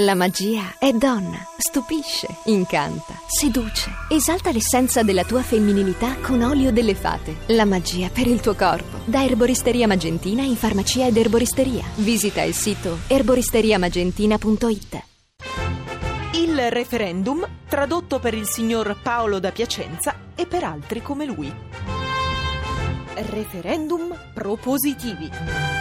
La magia è donna, stupisce, incanta, seduce, esalta l'essenza della tua femminilità con olio delle fate. La magia per il tuo corpo. Da Erboristeria Magentina in farmacia ed erboristeria. Visita il sito erboristeriamagentina.it. Il referendum tradotto per il signor Paolo da Piacenza e per altri come lui. Referendum propositivi.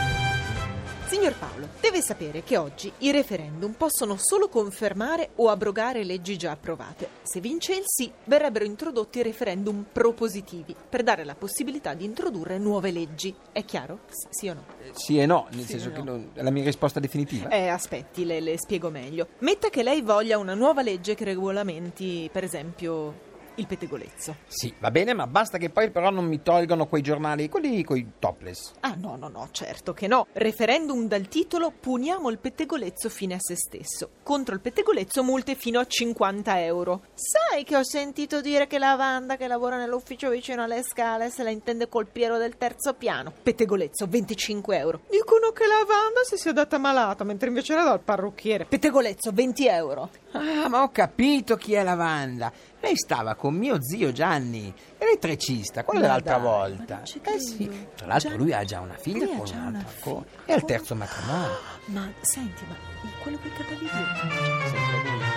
Signor Paolo, deve sapere che oggi i referendum possono solo confermare o abrogare leggi già approvate. Se vince il sì, verrebbero introdotti referendum propositivi per dare la possibilità di introdurre nuove leggi. È chiaro? S- sì o no? Sì e no, nel Sì senso e che no. non- è la mia risposta definitiva. Eh, aspetti, le, le spiego meglio. Metta che lei voglia una nuova legge che regolamenti, per esempio, il pettegolezzo. Sì, va bene, ma basta che poi però non mi tolgano quei giornali, quelli coi topless. Ah no, no, no, certo che no. Referendum dal titolo Puniamo il pettegolezzo fine a se stesso. Contro il pettegolezzo multe fino a 50 euro. Sai che ho sentito dire che la Wanda che lavora nell'ufficio vicino alle scale se la intende col piero del terzo piano. Pettegolezzo 25 euro. Dicono che la Wanda si sia data malata, mentre invece era dal parrucchiere. Pettegolezzo 20 euro. Ah, ma ho capito chi è la Wanda. Lei stava con mio zio Gianni, elettricista, quello Ma della l'altra dai, volta. Eh sì, tra l'altro Gianni- lui ha già una figlia con un'altra figlia. È al terzo matrimonio. Ma senti, ma quello con i capelli biondi? Sempre lui.